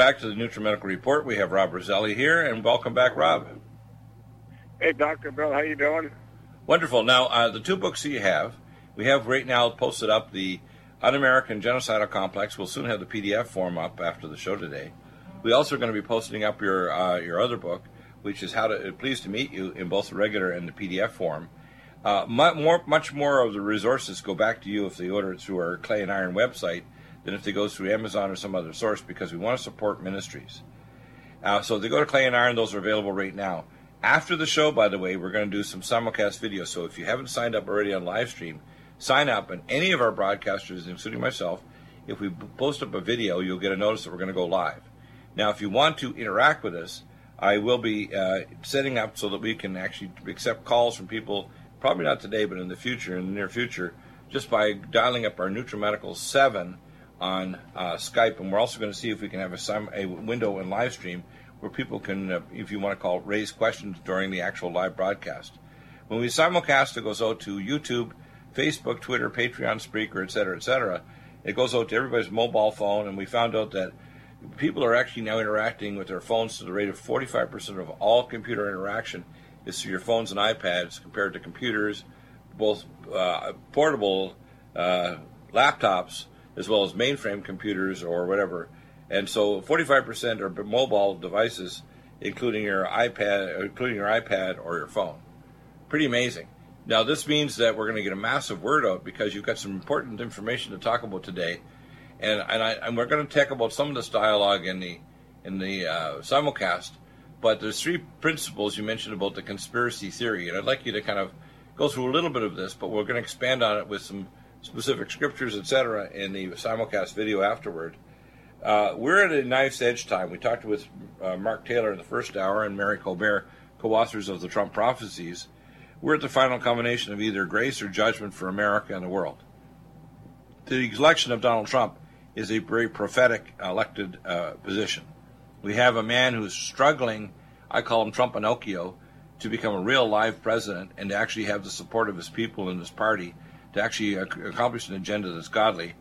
Back to the NutriMedical Report. We have Rob Roselli here, and welcome back, Rob. Hey, Dr. Bill, how you doing? Wonderful. Now, uh, the two books that you have, we have right now posted up the Un-American Genocidal Complex. We'll soon have the PDF form up after the show today. We also are going to be posting up your uh, your other book, which is how to pleased to meet you in both the regular and the PDF form. Uh, much more, much more of the resources go back to you if they order it through our Clay and Iron website than if they go through Amazon or some other source because we want to support ministries. Uh, so they go to Clay and Iron; those are available right now. After the show, by the way, we're going to do some simulcast videos. So if you haven't signed up already on live stream, sign up. And any of our broadcasters, including myself, if we post up a video, you'll get a notice that we're going to go live. Now, if you want to interact with us, I will be uh, setting up so that we can actually accept calls from people, probably not today, but in the future, in the near future, just by dialing up our NutriMedical 7 on uh, Skype. And we're also going to see if we can have a, a window in live stream where people can, uh, if you want to call raise questions during the actual live broadcast. When we simulcast, it goes out to YouTube, Facebook, Twitter, Patreon, Spreaker, etc., etc. It goes out to everybody's mobile phone, and we found out that people are actually now interacting with their phones to the rate of 45% of all computer interaction is through your phones and iPads compared to computers, both uh, portable uh, laptops as well as mainframe computers or whatever and so 45% are mobile devices, including your iPad, including your iPad or your phone. Pretty amazing. Now this means that we're going to get a massive word out because you've got some important information to talk about today, and and, I, and we're going to talk about some of this dialogue in the in the uh, simulcast. But there's three principles you mentioned about the conspiracy theory, and I'd like you to kind of go through a little bit of this, but we're going to expand on it with some specific scriptures, etc., in the simulcast video afterward. Uh, we're at a knife's edge time. We talked with uh, Mark Taylor in the first hour and Mary Colbert, co authors of the Trump prophecies. We're at the final combination of either grace or judgment for America and the world. The election of Donald Trump is a very prophetic elected uh, position. We have a man who's struggling, I call him Trump Pinocchio, to become a real live president and to actually have the support of his people and his party to actually accomplish an agenda that's godly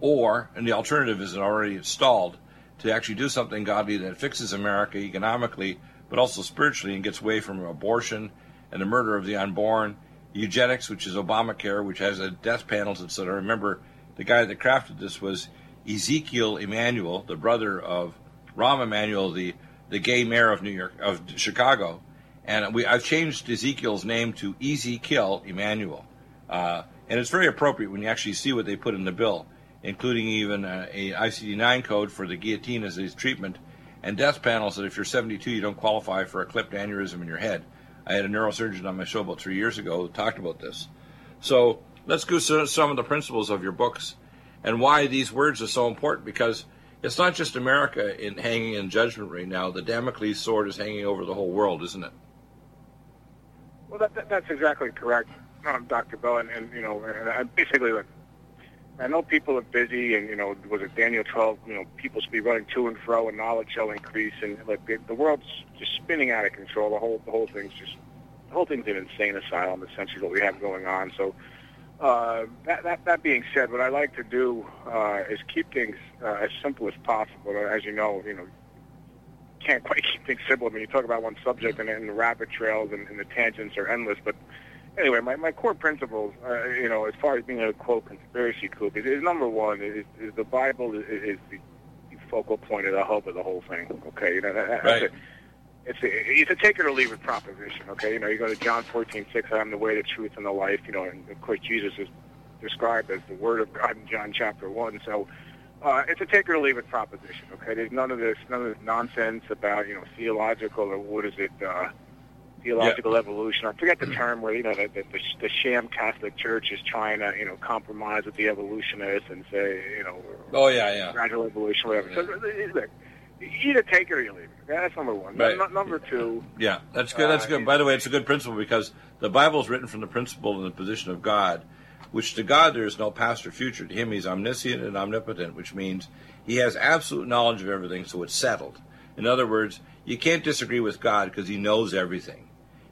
or, and the alternative is already installed, to actually do something godly that fixes America economically, but also spiritually, and gets away from abortion and the murder of the unborn, eugenics, which is Obamacare, which has a death penalty, etc. Remember, the guy that crafted this was Ezekiel Emanuel, the brother of Rahm Emanuel, the, the gay mayor of New York of Chicago, and we I've changed Ezekiel's name to Easy Kill Emanuel, uh, and it's very appropriate when you actually see what they put in the bill including even a, a ICD-9 code for the guillotine as a treatment, and death panels that if you're 72, you don't qualify for a clipped aneurysm in your head. I had a neurosurgeon on my show about three years ago who talked about this. So let's go through some of the principles of your books and why these words are so important because it's not just America in hanging in judgment right now. The Damocles sword is hanging over the whole world, isn't it? Well, that, that, that's exactly correct, um, Dr. Bill. And, and you know, and basically, like, I know people are busy, and you know, was it Daniel 12? You know, people should be running to and fro, and knowledge shall increase, and like the, the world's just spinning out of control. The whole the whole thing's just the whole thing's an insane asylum, essentially what we have going on. So, uh, that, that that being said, what I like to do uh, is keep things uh, as simple as possible. As you know, you know, can't quite keep things simple. I mean, you talk about one subject, and, and the rabbit trails and, and the tangents are endless, but anyway, my, my core principles, uh, you know, as far as being a quote conspiracy kook, is, is number one is, is the Bible is, is the focal point of the hub of the whole thing. Okay, you know, that, right. a, it's a, it's a take it or leave it proposition. Okay, you know, you go to John fourteen six, I am the way, the truth, and the life. You know, and of course Jesus is described as the Word of God in John chapter one. So. Uh, it's a take it or leave it proposition. Okay, there's none of this, none of this nonsense about you know theological or what is it, uh, theological yeah. evolution. I forget the term where you know the, the, the sham Catholic Church is trying to you know compromise with the evolutionists and say you know oh yeah yeah gradual evolution whatever. Yeah. So look, either take it or you leave it. That's number one. Right. N- number two. Yeah, that's good. That's good. Uh, By the way, it's a good principle because the Bible is written from the principle and the position of God, which to God there is no past or future. To Him, He's omniscient and omnipotent, which means He has absolute knowledge of everything, so it's settled. In other words, you can't disagree with God because He knows everything.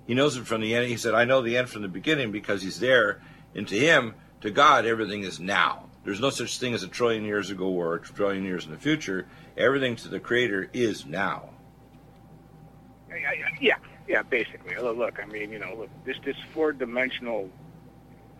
He knows it from the end. He said, I know the end from the beginning because he's there. And to him, to God, everything is now. There's no such thing as a trillion years ago or a trillion years in the future. Everything to the Creator is now. Yeah, yeah, basically. Look, I mean, you know, look, this this four dimensional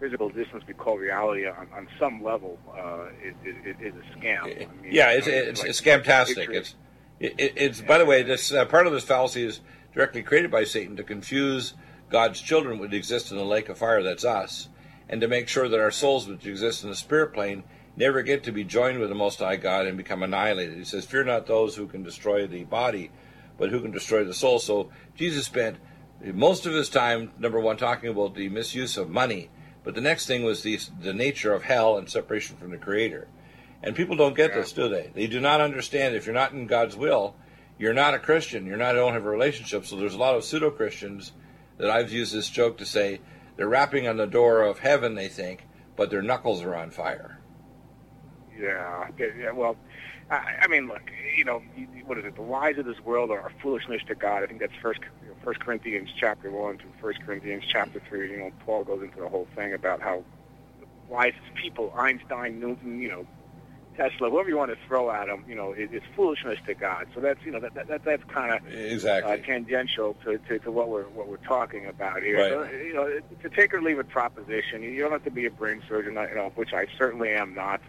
physical distance we call reality on, on some level uh, is, is, is a scam. I mean, yeah, it's, you know, it's, it's, like, it's scamtastic. It's it, it's yeah. by the way, this uh, part of this fallacy is directly created by Satan to confuse God's children would exist in the lake of fire that's us, and to make sure that our souls which exist in the spirit plane never get to be joined with the Most High God and become annihilated. He says, "Fear not those who can destroy the body, but who can destroy the soul." So Jesus spent most of his time, number one, talking about the misuse of money, but the next thing was the the nature of hell and separation from the Creator. And people don't get yeah. this, do they? They do not understand if you're not in God's will, you're not a Christian. You're not don't have a relationship. So there's a lot of pseudo Christians that I've used this joke to say they're rapping on the door of heaven. They think, but their knuckles are on fire. Yeah. Yeah. Well, I, I mean, look. You know, what is it? The lies of this world are foolishness to God. I think that's first First Corinthians chapter one to First Corinthians chapter three. You know, Paul goes into the whole thing about how wise people, Einstein, Newton, you know, Tesla, whoever you want to throw at them, you know, it, it's foolishness to God. So that's you know that, that that's kind of exactly uh, tangential to, to, to what we're what we're talking about here. Right. So, you know, it's a take or leave it proposition. You don't have to be a brain surgeon, you know, which I certainly am not.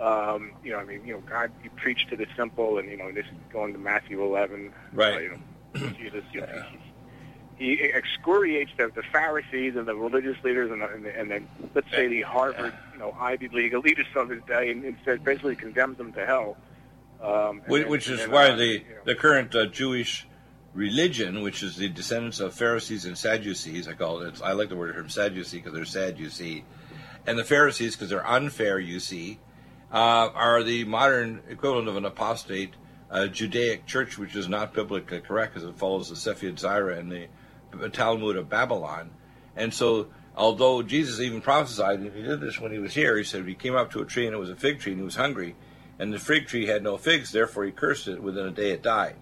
Um, you know, I mean, you know, God, you preach to the simple, and you know, this is going to Matthew 11. Right. Uh, you know, Jesus, you know, yeah he excoriates the, the Pharisees and the religious leaders and, the, and, the, and then let's say the Harvard, you know, Ivy League elitists of his day, and, and basically condemns them to hell. Um, which, which is why uh, the you know, the current uh, Jewish religion, which is the descendants of Pharisees and Sadducees, I call it. I like the word term Sadducee because they're sad, you see, and the Pharisees because they're unfair, you see, uh, are the modern equivalent of an apostate uh, Judaic church, which is not biblically correct because it follows the Sefer Yetzirah and the Talmud of Babylon. And so, although Jesus even prophesied, and he did this when he was here, he said he came up to a tree and it was a fig tree and he was hungry, and the fig tree had no figs, therefore he cursed it. Within a day it died.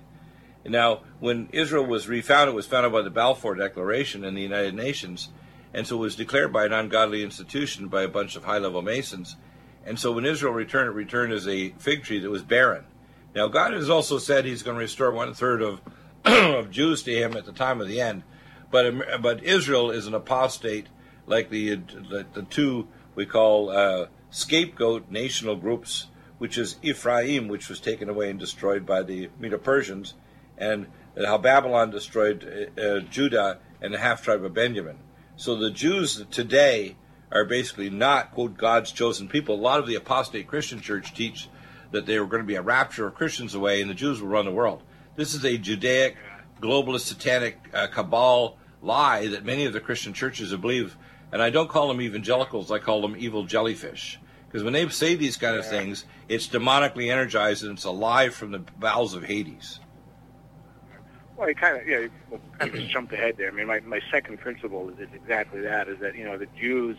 Now, when Israel was refounded, it was founded by the Balfour Declaration in the United Nations, and so it was declared by an ungodly institution by a bunch of high level Masons. And so when Israel returned, it returned as a fig tree that was barren. Now, God has also said he's going to restore one third of, of Jews to him at the time of the end. But but Israel is an apostate, like the the, the two we call uh, scapegoat national groups, which is Ephraim, which was taken away and destroyed by the Medo Persians, and how Babylon destroyed uh, uh, Judah and the half tribe of Benjamin. So the Jews today are basically not quote God's chosen people. A lot of the apostate Christian church teach that they were going to be a rapture of Christians away and the Jews will run the world. This is a Judaic, globalist, satanic uh, cabal lie that many of the Christian churches believe, and I don't call them evangelicals, I call them evil jellyfish. Because when they say these kind of things, it's demonically energized and it's alive from the bowels of Hades. Well, you kind of yeah, you kind of just jumped ahead there. I mean, my, my second principle is, is exactly that: is that you know the Jews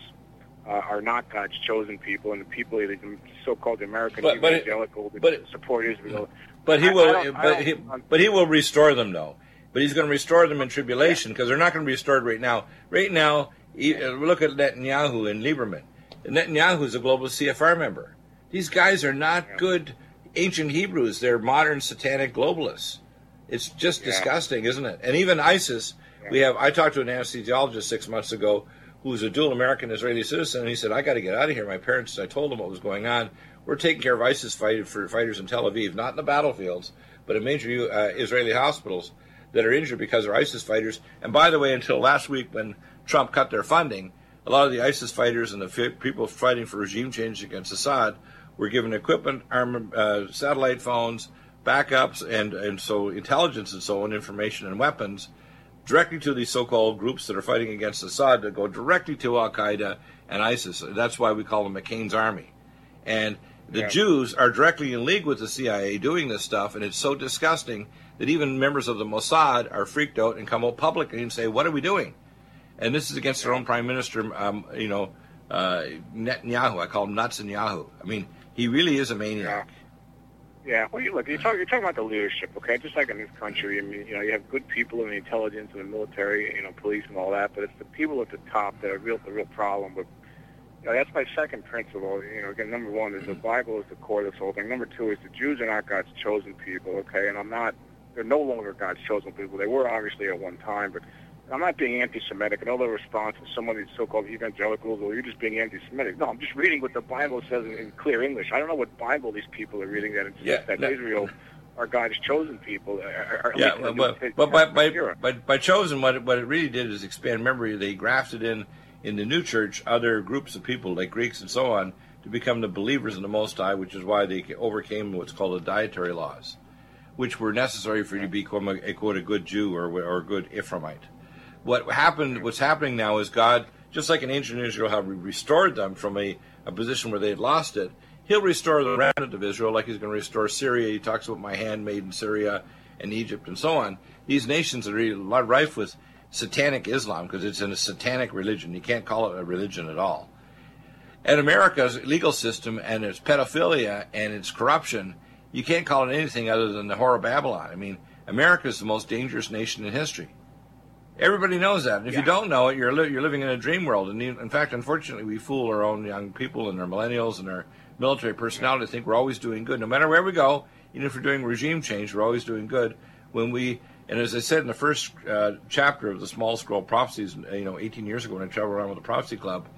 uh, are not God's chosen people, and the people, the so-called American but, but evangelical it, but, support Israel. But he will, but he, but he will restore them, though but he's going to restore them in tribulation because they're not going to be restored right now. Right now, uh, look at Netanyahu and Lieberman. Netanyahu is a global CFR member. These guys are not good ancient Hebrews. They're modern satanic globalists. It's just yeah. disgusting, isn't it? And even ISIS, yeah. we have. I talked to an anesthesiologist six months ago who was a dual American Israeli citizen, and he said, "I got to get out of here." My parents. I told them what was going on. We're taking care of ISIS fight, for fighters in Tel Aviv, not in the battlefields, but in major uh, Israeli hospitals that are injured because they're ISIS fighters. And by the way, until last week when Trump cut their funding, a lot of the ISIS fighters and the people fighting for regime change against Assad were given equipment, armor, uh, satellite phones, backups, and, and so intelligence and so on, information and weapons directly to these so-called groups that are fighting against Assad that go directly to Al Qaeda and ISIS. That's why we call them McCain's army. And the yeah. Jews are directly in league with the CIA doing this stuff, and it's so disgusting that even members of the Mossad are freaked out and come out publicly and say, "What are we doing?" And this is against their own prime minister, um, you know, uh, Netanyahu. I call him Netanyahu. I mean, he really is a maniac. Yeah. Yeah, well, you look, you're talking, you're talking about the leadership, okay? Just like in this country, I mean, you know, you have good people in the intelligence and the military, you know, police and all that, but it's the people at the top that are real, the real problem with you know, that's my second principle. You know, again, number one is the Bible is the core of this whole thing. Number two is the Jews are not God's chosen people, okay? And I'm not, they're no longer God's chosen people. They were obviously at one time, but I'm not being anti-Semitic. I know the response of some of these so-called evangelicals, or you're just being anti-Semitic. No, I'm just reading what the Bible says in, in clear English. I don't know what Bible these people are reading that insists Yeah, that no. Israel are God's chosen people. Are, are, Yeah, but, but, but by, by, by, by chosen, what it, what it really did is expand memory. They grafted in in the new church other groups of people, like Greeks and so on, to become the believers in the Most High, which is why they overcame what's called the dietary laws, which were necessary for you to become a, quote a good Jew or or a good Ephraimite. What happened? What's happening now is God, just like in ancient Israel, He restored them from a, a position where they had lost it. He'll restore the remnant of Israel, like He's going to restore Syria. He talks about my handmaid in Syria and Egypt and so on. These nations are really rife with satanic Islam because it's in a satanic religion. You can't call it a religion at all. And America's legal system and its pedophilia and its corruption, you can't call it anything other than the horror of Babylon. I mean, America is the most dangerous nation in history. Everybody knows that. And if you don't know it, you're li- you're living in a dream world. And in fact, unfortunately, we fool our own young people and our millennials and our military personnel to think we're always doing good. No matter where we go, even if we're doing regime change, we're always doing good. When we and as I said in the first uh, chapter of the Small Scroll Prophecies, you know, 18 years ago when I traveled around with the Prophecy Club,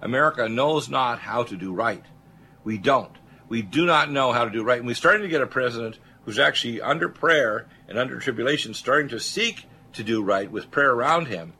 America knows not how to do right. We don't. We do not know how to do right. And we're starting to get a president who's actually under prayer and under tribulation, starting to seek to do right with prayer around him.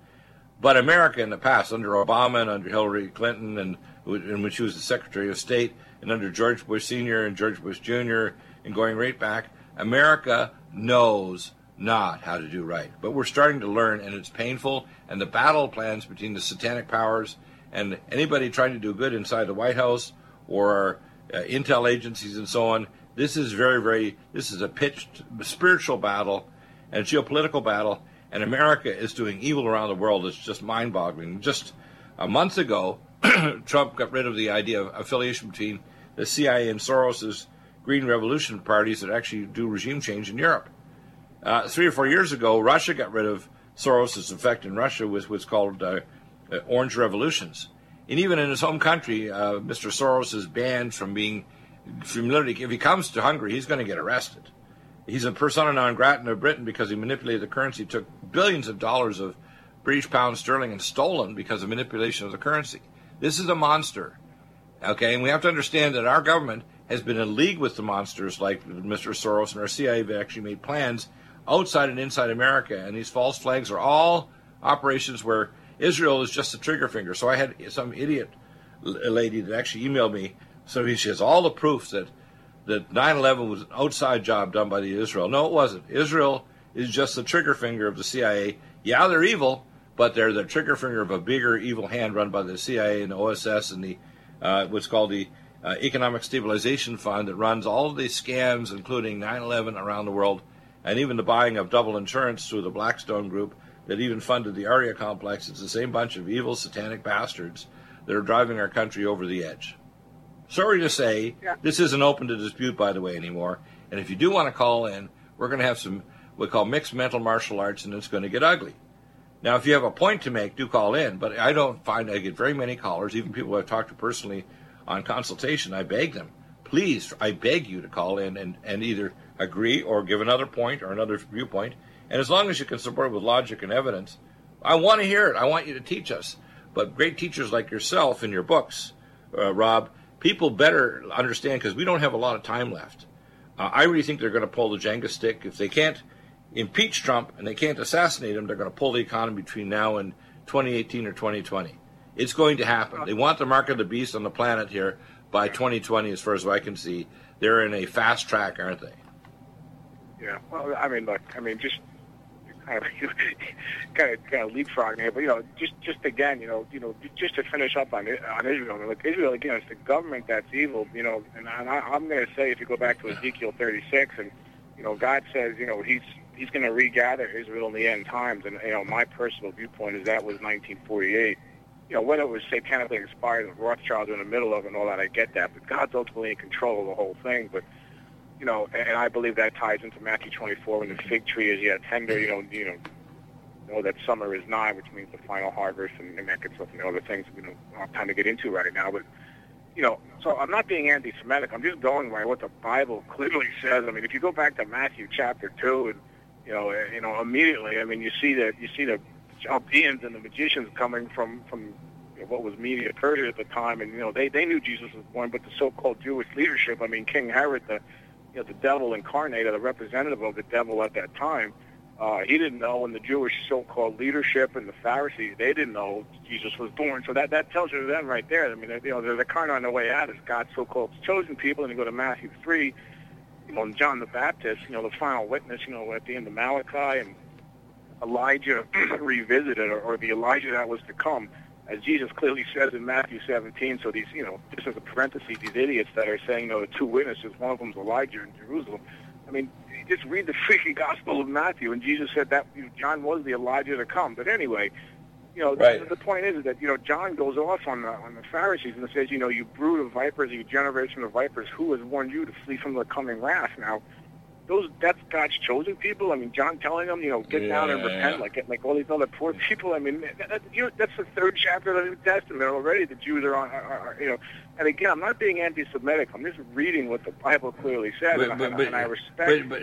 But America in the past, under Obama and under Hillary Clinton, and which she was the Secretary of State, and under George Bush Sr. and George Bush Jr., and going right back, America knows not how to do right. But we're starting to learn, and it's painful. And the battle plans between the satanic powers and anybody trying to do good inside the White House or uh, intel agencies and so on, this is very, very, this is a pitched spiritual battle and geopolitical battle. And America is doing evil around the world. It's just mind boggling. Just a month ago, Trump got rid of the idea of affiliation between the CIA and Soros's Green Revolution parties that actually do regime change in Europe. Uh, three or four years ago, Russia got rid of Soros's effect in Russia with what's called uh, uh, Orange Revolutions. And even in his home country, uh, Mr. Soros is banned from being, from literally, if he comes to Hungary, he's going to get arrested. He's a persona non grata of Britain because he manipulated the currency, took billions of dollars of British pound sterling and stolen because of manipulation of the currency. This is a monster. Okay, and we have to understand that our government has been in league with the monsters like Mr. Soros, and our CIA have actually made plans outside and inside America. And these false flags are all operations where Israel is just a trigger finger. So I had some idiot lady that actually emailed me. So she has all the proof that that 9/11 was an outside job done by the Israel. No, it wasn't. Israel is just the trigger finger of the CIA. Yeah, they're evil, but they're the trigger finger of a bigger evil hand run by the CIA and the OSS and the uh, what's called the uh, Economic Stabilization Fund that runs all of these scams, including 9/11 around the world, and even the buying of double insurance through the Blackstone Group that even funded the Aria complex. It's the same bunch of evil, satanic bastards that are driving our country over the edge. Sorry to say, Yeah. this isn't open to dispute, by the way, anymore. And if you do want to call in, we're going to have some what we call mixed mental martial arts, and it's going to get ugly. Now, if you have a point to make, do call in. But I don't find I get very many callers, even people I've talked to personally on consultation. I beg them, please, I beg you to call in and, and either agree or give another point or another viewpoint. And as long as you can support it with logic and evidence, I want to hear it. I want you to teach us. But great teachers like yourself in your books, uh, Rob, people better understand because we don't have a lot of time left. Uh, I really think they're going to pull the Jenga stick. If they can't impeach Trump and they can't assassinate him, they're going to pull the economy between now and 2018 or 2020. It's going to happen. They want the mark of the beast on the planet here by 2020, as far as I can see. They're in a fast track, aren't they? Yeah. Well, I mean, look, I mean, just kind of kind of kind of leapfrogging here, but you know, just just again, you know, you know, just to finish up on on Israel. I mean, look, Israel again, it's the government that's evil, you know, and, I, I'm going to say if you go back to Ezekiel 36, and you know, God says, you know, he's he's going to regather Israel in the end times, and you know, my personal viewpoint is that was 1948. You know, whether it was satanically inspired, and Rothschilds in the middle of it and all that, I get that, but God's ultimately in control of the whole thing, but you know, and I believe that ties into Matthew 24 when the fig tree is yet tender. You know, you know, know that summer is nigh, which means the final harvest and, and that gets stuff and other things we don't have time to get into right now. But you know, so I'm not being anti-Semitic. I'm just going by what the Bible clearly says. I mean, if you go back to Matthew chapter two, and you know, uh, you know, immediately, I mean, you see that you see the Chaldeans and the magicians coming from from you know, what was Media Persia at the time, and you know, they they knew Jesus was born, but the so-called Jewish leadership, I mean, King Herod, the you know, the devil incarnate, or the representative of the devil at that time uh, he didn't know, and the Jewish so-called leadership and the Pharisees, they didn't know Jesus was born. So that, that tells you then right there. I mean, you know, they're, they're kind on the way out as God's so-called chosen people. And you go to Matthew 3, you know, John the Baptist, you know, the final witness, you know, at the end of Malachi, and Elijah revisited, or, or the Elijah that was to come, as Jesus clearly says in Matthew 17. So these, you know, just as a parenthesis, these idiots that are saying, you know, the two witnesses, one of them's Elijah in Jerusalem. I mean, just read the freaking Gospel of Matthew, and Jesus said that you know, John was the Elijah to come. But anyway, you know, right. the, the point is that you know John goes off on the on the Pharisees and says, you know, you brood of vipers, you generation of vipers, who has warned you to flee from the coming wrath? Now, those that's God's chosen people. I mean, John telling them, you know, get yeah. down and repent, like like all these other poor people. I mean, that, that, you know, that's the third chapter of the New Testament already. The Jews are on, are, are, you know. And again, I'm not being anti-Semitic. I'm just reading what the Bible clearly says, but, and, but, and, I respect. But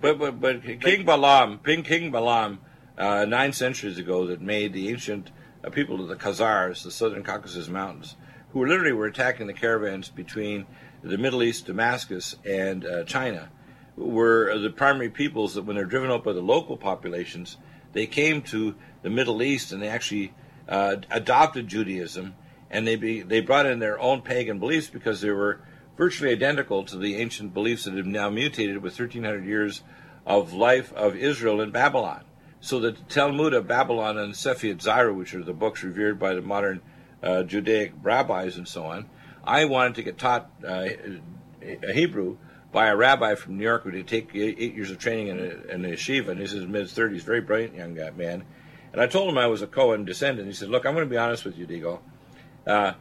but, but, but, King Balaam, King King Balaam, uh, nine centuries ago, that made the ancient uh, people of the Khazars, the southern Caucasus Mountains, who literally were attacking the caravans between the Middle East, Damascus, and uh, China were the primary peoples that, when they're driven out by the local populations, they came to the Middle East and they actually uh, adopted Judaism, and they be, they brought in their own pagan beliefs because they were virtually identical to the ancient beliefs that have now mutated with 1,300 years of life of Israel in Babylon. So the Talmud of Babylon and Sefer Yetzirah, which are the books revered by the modern uh, Judaic rabbis and so on, I wanted to get taught uh, Hebrew by a rabbi from New York who did take eight years of training in a, in a yeshiva, and he's in his mid 30s, very brilliant young guy, man. And I told him I was a Cohen descendant. He said, Look, I'm going to be honest with you, Deagle. Uh,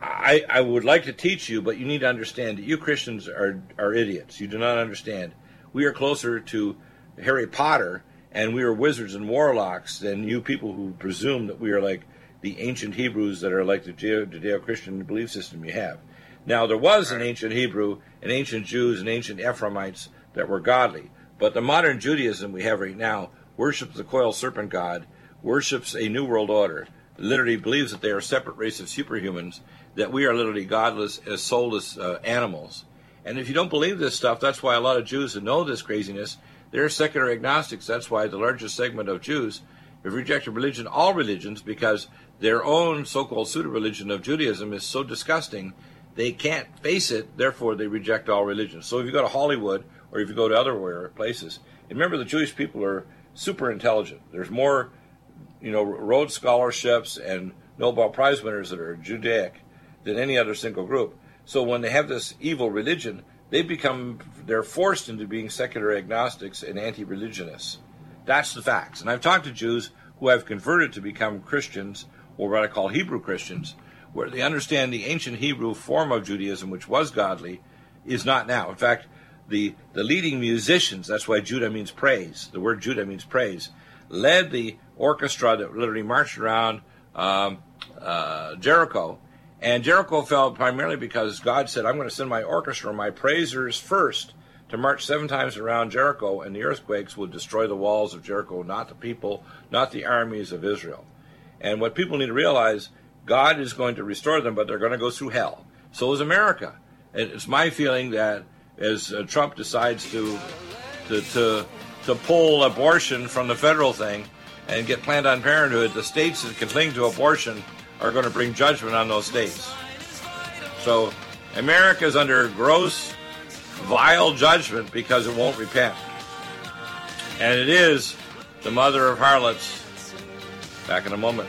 I, I would like to teach you, but you need to understand that you Christians are, are idiots. You do not understand. We are closer to Harry Potter and we are wizards and warlocks than you people who presume that we are like the ancient Hebrews that are like the Judeo Christian belief system you have. Now, there was an ancient Hebrew and ancient Jews and ancient Ephraimites that were godly, but the modern Judaism we have right now worships the coiled serpent god, worships a new world order, literally believes that they are a separate race of superhumans, that we are literally godless as soulless uh, animals. And if you don't believe this stuff, that's why a lot of Jews who know this craziness, they're secular agnostics. That's why the largest segment of Jews have rejected religion, all religions, because their own so-called pseudo-religion of Judaism is so disgusting they can't face it, therefore they reject all religions. So if you go to Hollywood or if you go to other places, remember the Jewish people are super intelligent. There's more, you know, Rhodes scholarships and Nobel Prize winners that are Judaic than any other single group. So when they have this evil religion, they become they're forced into being secular agnostics and anti-religionists. That's the facts. And I've talked to Jews who have converted to become Christians or what I call Hebrew Christians where they understand the ancient Hebrew form of Judaism, which was godly, is not now. In fact, the, the leading musicians, that's why Judah means praise, the word Judah means praise, led the orchestra that literally marched around um, uh, Jericho. And Jericho fell primarily because God said, I'm going to send my orchestra, my praisers first, to march seven times around Jericho, and the earthquakes will destroy the walls of Jericho, not the people, not the armies of Israel. And what people need to realize God is going to restore them, but they're going to go through hell. So is America. And It's my feeling that as uh, Trump decides to, to, to, to pull abortion from the federal thing and get Planned Parenthood, the states that can cling to abortion are going to bring judgment on those states. So America is under gross, vile judgment because it won't repent. And it is the mother of harlots. Back in a moment.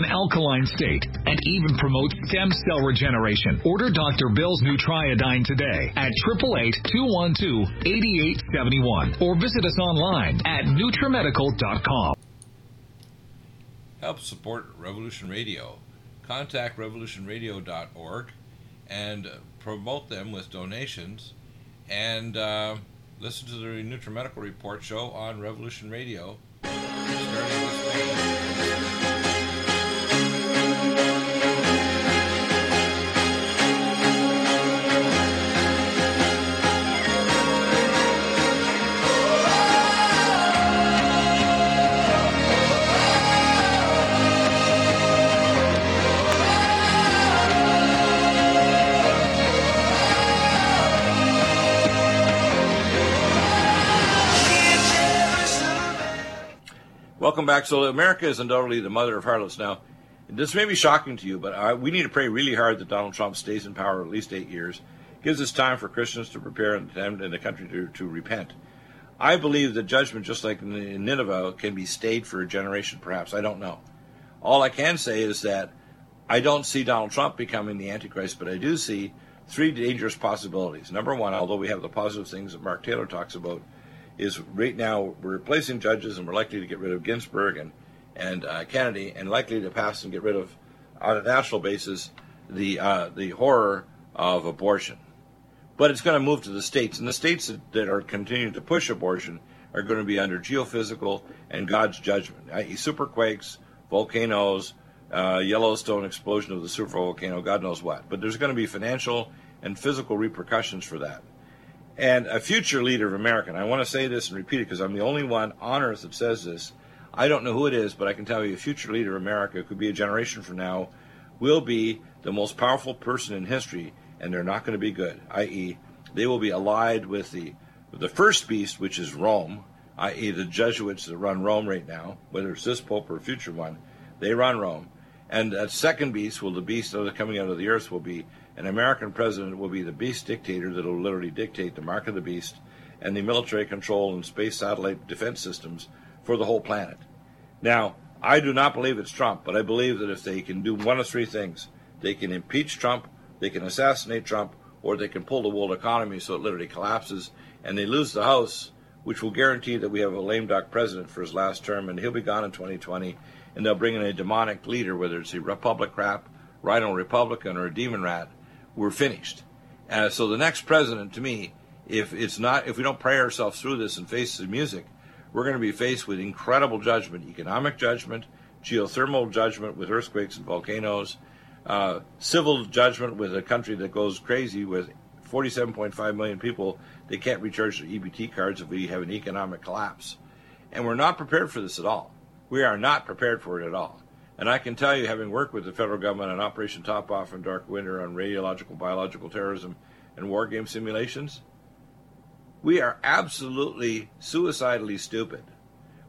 an alkaline state, and even promotes stem cell regeneration. Order Dr. Bill's Nutriodine today at 888-212-8871 or visit us online at NutriMedical.com. Help support Revolution Radio. Contact revolutionradio.org and promote them with donations and uh, listen to the NutriMedical Report show on Revolution Radio starting. Welcome back. So America is undoubtedly the mother of harlots. Now, this may be shocking to you, but I, we need to pray really hard that Donald Trump stays in power at least eight years. Gives us time for Christians to prepare and in the country to, to repent. I believe that judgment, just like in Nineveh, can be stayed for a generation, perhaps. I don't know. All I can say is that I don't see Donald Trump becoming the Antichrist, but I do see three dangerous possibilities. Number one, although we have the positive things that Mark Taylor talks about, is right now we're replacing judges and we're likely to get rid of Ginsburg and and uh, Kennedy and likely to pass and get rid of on a national basis the uh, the horror of abortion. But it's going to move to the states, and the states that, are continuing to push abortion are going to be under geophysical and God's judgment, i.e., superquakes, volcanoes, uh, Yellowstone explosion of the super volcano, God knows what. But there's going to be financial and physical repercussions for that and a future leader of America. And I want to say this and repeat it because I'm the only one on earth that says this. I don't know who it is, but I can tell you a future leader of America could be a generation from now, will be the most powerful person in history, and they're not going to be good. I.e., they will be allied with the the first beast, which is Rome, i.e., the Jesuits that run Rome right now, whether it's this pope or a future one, they run Rome. And that second beast, will the beast that are coming out of the earth, will be an American president will be the beast dictator that will literally dictate the mark of the beast and the military control and space satellite defense systems for the whole planet. Now, I do not believe it's Trump, but I believe that if they can do one of three things, they can impeach Trump, they can assassinate Trump, or they can pull the world economy so it literally collapses and they lose the House, which will guarantee that we have a lame duck president for his last term, and he'll be gone in 2020. And they'll bring in a demonic leader, whether it's a Republic crap, Rhino Republican, or a demon rat. We're finished. Uh, so the next president, to me, if it's not, if we don't pray ourselves through this and face the music, we're going to be faced with incredible judgment, economic judgment, geothermal judgment with earthquakes and volcanoes, uh, civil judgment with a country that goes crazy with 47.5 million people. They can't recharge their EBT cards if we have an economic collapse. And we're not prepared for this at all. We are not prepared for it at all. And I can tell you, having worked with the federal government on Operation Top Off and Dark Winter on radiological, biological terrorism, and war game simulations, we are absolutely suicidally stupid.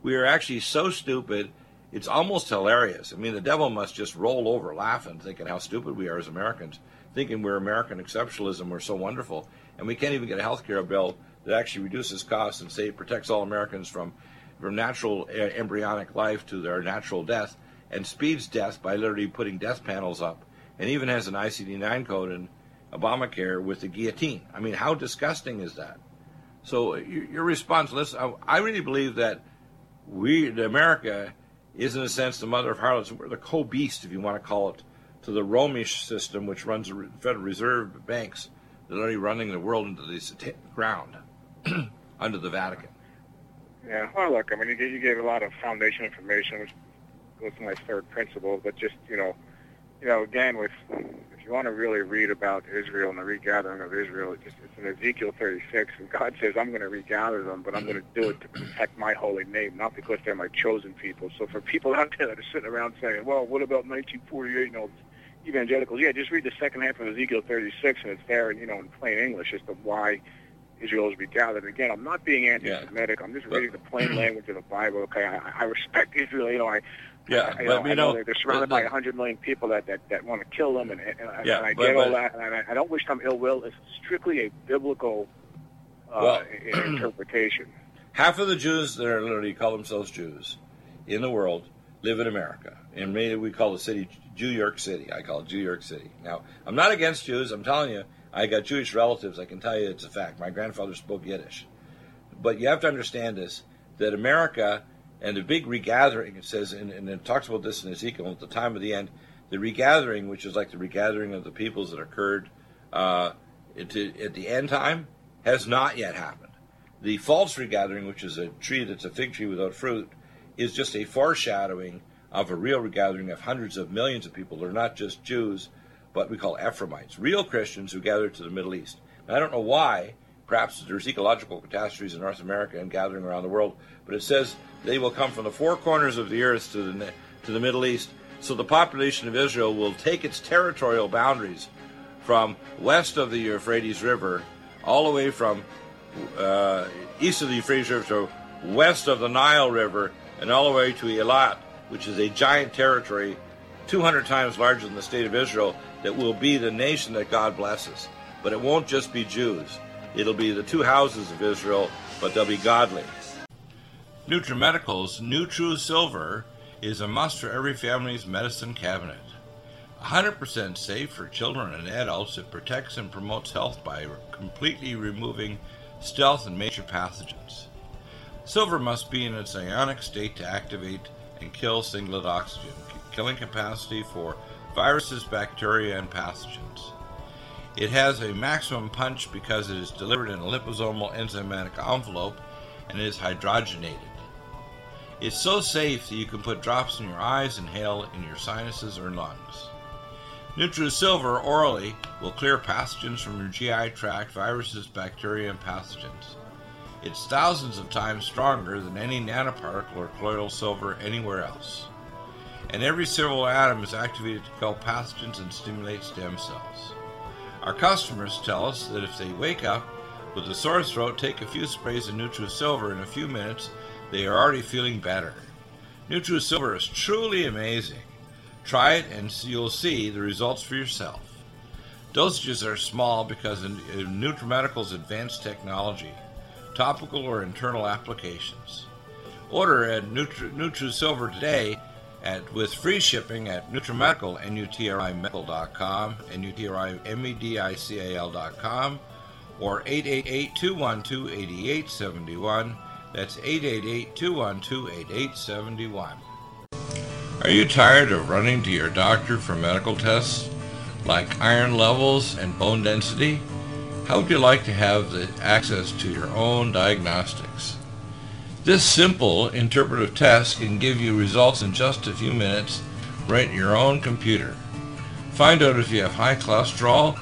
We are actually so stupid it's almost hilarious. I mean, the devil must just roll over laughing, thinking how stupid we are as Americans, thinking we're American exceptionalism, we're so wonderful, and we can't even get a health care bill that actually reduces costs and say protects all Americans from from natural uh, embryonic life to their natural death, and speeds death by literally putting death panels up, and even has an ICD-9 code in Obamacare with the guillotine. I mean, how disgusting is that? So your response, listen, I really believe that we, America, is in a sense the mother of harlots. We're the co-beast, if you want to call it, to the Romish system, which runs the Federal Reserve banks that are running the world into the ground under the Vatican. Yeah, well, look, I mean, you gave a lot of foundation information, which goes to my third principle, but just, you know, you know, again, with if you want to really read about Israel and the regathering of Israel, it's, just, it's in Ezekiel 36, and God says, I'm going to regather them, but I'm going to do it to protect my holy name, not because they're my chosen people. So for people out there that are sitting around saying, well, what about 1948 and all this evangelicals? Yeah, just read the second half of Ezekiel 36, and it's there, you know, in plain English as to why Israel is regathered. Again, I'm not being anti-Semitic. Yeah. I'm just reading the plain language of the Bible. Okay, I, I respect Israel. You know, I yeah, I, but know, you know, know they're surrounded by 100 million people that, that, that want to kill them, and, and, yeah, and I but, get all that, and I, I don't wish them ill will. It's strictly a biblical uh, well, interpretation. Half of the Jews that are literally call themselves Jews in the world live in America, and maybe we call the city New York City. I call it New York City. Now, I'm not against Jews. I'm telling you, I got Jewish relatives. I can tell you it's a fact. My grandfather spoke Yiddish, but you have to understand this: that America and the big regathering, it says, and, and it talks about this in Ezekiel at the time of the end, the regathering, which is like the regathering of the peoples that occurred uh, into, at the end time, has not yet happened. The false regathering, which is a tree that's a fig tree without fruit, is just a foreshadowing of a real regathering of hundreds of millions of people. They're not just Jews, but we call Ephraimites, real Christians who gathered to the Middle East. I don't know why. Perhaps there's ecological catastrophes in North America and gathering around the world, but it says they will come from the four corners of the earth to the, to the Middle East. So the population of Israel will take its territorial boundaries from west of the Euphrates River all the way from uh, east of the Euphrates River to west of the Nile River and all the way to Eilat, which is a giant territory 200 times larger than the state of Israel that will be the nation that God blesses. But it won't just be Jews. It'll be the two houses of Israel, but they'll be godly. NutriMedical's NutriSilver is a must for every family's medicine cabinet. 100% safe for children and adults, it protects and promotes health by completely removing stealth and major pathogens. Silver must be in its ionic state to activate and kill singlet oxygen, killing capacity for viruses, bacteria, and pathogens. It has a maximum punch because it is delivered in a liposomal enzymatic envelope and is hydrogenated. It's so safe that you can put drops in your eyes inhale in your sinuses or lungs. NutriSilver orally will clear pathogens from your GI tract, viruses, bacteria, and pathogens. It's thousands of times stronger than any nanoparticle or colloidal silver anywhere else. And every silver atom is activated to kill pathogens and stimulate stem cells. Our customers tell us that if they wake up with a sore throat, take a few sprays of NutriSilver in a few minutes, they are already feeling better. NutriSilver is truly amazing. Try it and you'll see the results for yourself. Dosages are small because of uh, NutriMedical's advanced technology, topical or internal applications. Order at Nutri- NutriSilver today at, with free shipping at NutriMedical, N-U-T-R-I Medical.com, N-U-T-R-I-M-E-D-I-C-A-L.com, or 888 212 8871. That's 888 212 8871. Are you tired of running to your doctor for medical tests like iron levels and bone density? How would you like to have the access to your own diagnostics? This simple interpretive test can give you results in just a few minutes right in your own computer. Find out if you have high cholesterol,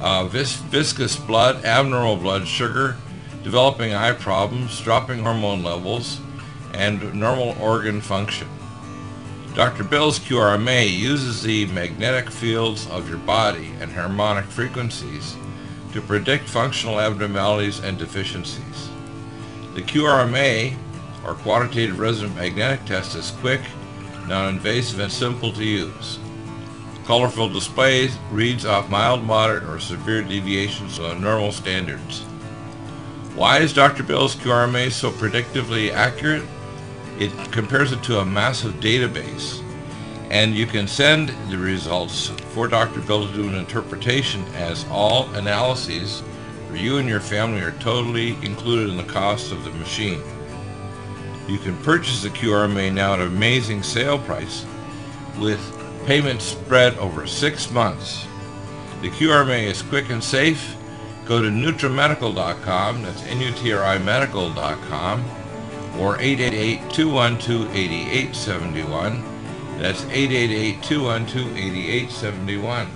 uh, vis- viscous blood, abnormal blood sugar, developing eye problems, dropping hormone levels, and normal organ function. Dr. Bill's QRMA uses the magnetic fields of your body and harmonic frequencies to predict functional abnormalities and deficiencies. The QRMA, or Quantitative Resonant Magnetic Test, is quick, non-invasive, and simple to use. Colorful displays reads off mild, moderate, or severe deviations from normal standards. Why is Dr. Bill's QRMA so predictively accurate? It compares it to a massive database, and you can send the results for Dr. Bill to do an interpretation as all analyses you and your family are totally included in the cost of the machine. You can purchase the QRMA now at an amazing sale price with payments spread over six months. The QRMA is quick and safe. Go to NutriMedical.com, that's N-U-T-R-I Medical.com, or 888-212-8871. That's 888-212-8871.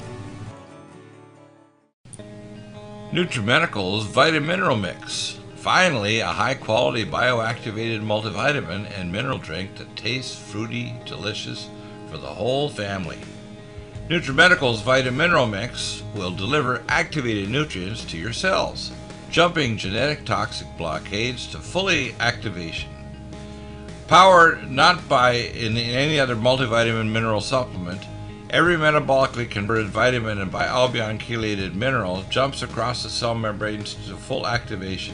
NutriMedical's Vitamineral Mix. Finally, a high-quality bioactivated multivitamin and mineral drink that tastes fruity, delicious for the whole family. NutriMedical's Vitamineral Mix will deliver activated nutrients to your cells, jumping genetic toxic blockades to fully activation. Powered not by in any other multivitamin mineral supplement, every metabolically converted vitamin and bialbion chelated mineral jumps across the cell membranes to full activation.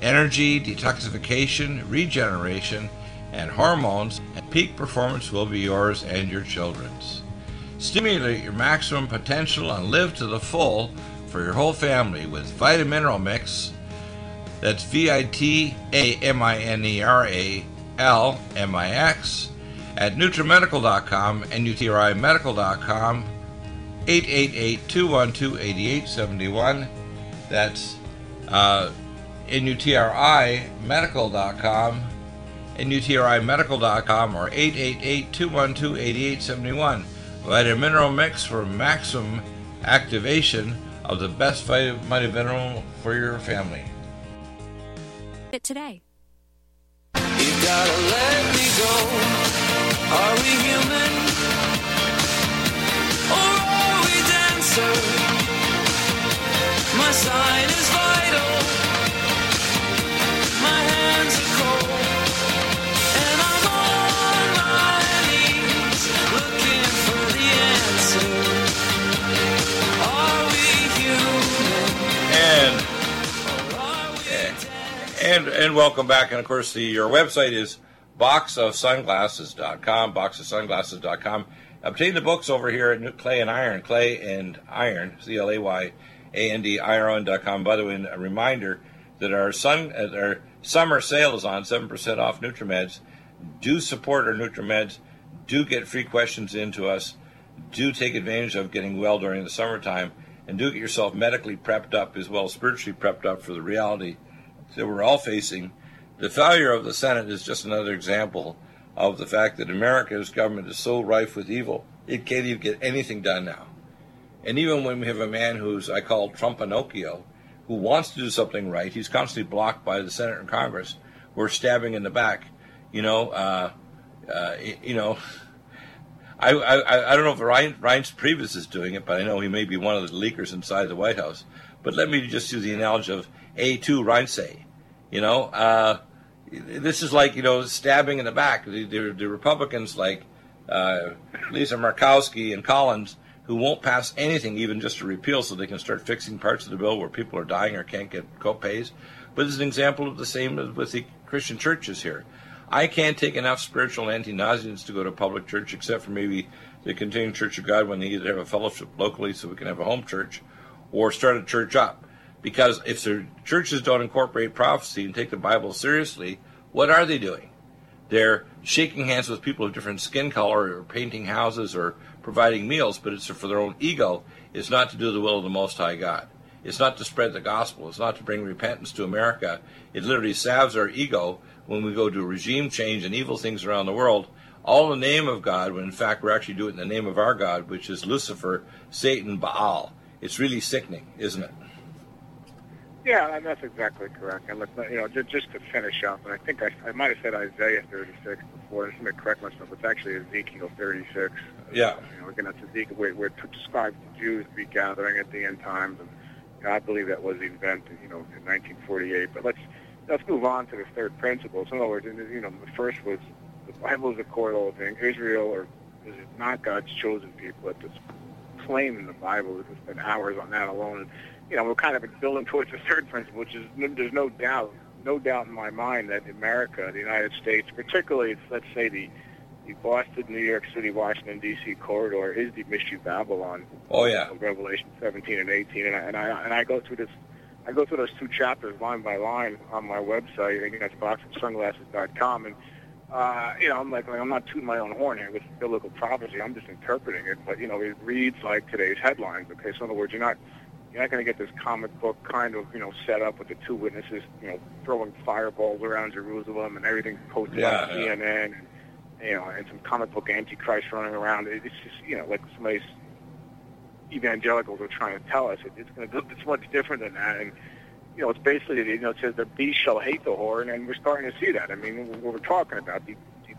Energy, detoxification, regeneration, and hormones and peak performance will be yours and your children's. Stimulate your maximum potential and live to the full for your whole family with Vitamineral Mix. That's V I T A M I N E R A L M I X at NutriMedical.com, N-U-T-R-I Medical.com, 888-212-8871. That's uh, N-U-T-R-I Medical.com, N-U-T-R-I Medical.com, or 888-212-8871. Vitamineral Mix for maximum activation of the best vitamin mineral for your family. It today. And I'm on my knees looking for the answer. Are we human? And Or are we dancer? And and welcome back. And of course, the your website is boxofsunglasses.com, boxofsunglasses.com. Obtain the books over here at Clay and Iron, Clay and Iron, C L A Y A N D I R O N.com. By the way, a reminder that our sun uh, our summer sale is on, seven percent off NutriMeds. Do support our NutriMeds. Do get free questions into us. Do take advantage of getting well during the summertime, and do get yourself medically prepped up as well as spiritually prepped up for the reality that we're all facing. The failure of the Senate is just another example of the fact that America's government is so rife with evil, it can't even get anything done now. And even when we have a man who's, I call Trump Pinocchio, who wants to do something right, he's constantly blocked by the Senate and Congress who are stabbing in the back. You know, uh, uh, you know, I, I, I don't know if Ryan, Reince Priebus is doing it, but I know he may be one of the leakers inside the White House. But let me just use the analogy of Et tu Reince. You know, uh, this is like, you know, stabbing in the back. The, the, the Republicans like uh, Lisa Murkowski and Collins who won't pass anything, even just a repeal, so they can start fixing parts of the bill where people are dying or can't get copays. But it's an example of the same with the Christian churches here. I can't take enough spiritual anti-Nazis to go to a public church, except for maybe the Continuing Church of God when they either have a fellowship locally so we can have a home church, or start a church up. Because if the churches don't incorporate prophecy and take the Bible seriously, what are they doing? They're shaking hands with people of different skin color or painting houses or providing meals, but it's for their own ego. It's not to do the will of the Most High God. It's not to spread the gospel. It's not to bring repentance to America. It literally salves our ego when we go do regime change and evil things around the world, all in the name of God, when in fact we're actually doing it in the name of our God, which is Lucifer, Satan, Baal. It's really sickening, isn't it? Yeah, that's exactly correct. And look, you know, just, just to finish up, and I think I, I might have said Isaiah 36 before. Just to correct myself, it's actually Ezekiel 36. Yeah. Uh, you know, again, that's Ezekiel, where, where it describes the Jews to be gathering at the end times, and you know, I believe that was invented, you know, in 1948. But let's let's move on to the third principle. So in other words, you know, the first was the Bible is a core whole thing. Israel, or is it not God's chosen people? It's plain in the Bible. We've spent hours on that alone. And, you know, we're kind of building towards the third principle, which is there's no doubt, no doubt in my mind that America, the United States, particularly, let's say the the Boston, New York City, Washington D.C. corridor is the mystery Babylon. Oh, yeah. Of Revelation 17 and 18, and I, and I and I go through this. I go through those two chapters line by line on my website. Again, that's boxofsunglasses.com, and uh, you know, I'm like, like, I'm not tooting my own horn here with biblical prophecy. I'm just interpreting it. But you know, it reads like today's headlines. Okay, so in other words, you're not you're not going to get this comic book kind of you know set up with the two witnesses, you know, throwing fireballs around Jerusalem and everything posted Yeah, on yeah. CNN. And, you know, and some comic book antichrist running around. It's just you know, like somebody's evangelicals are trying to tell us. It, it's going to go. It's much different than that. And you know, it's basically you know, it says the beast shall hate the whore, and, and we're starting to see that. I mean, what we're talking about, the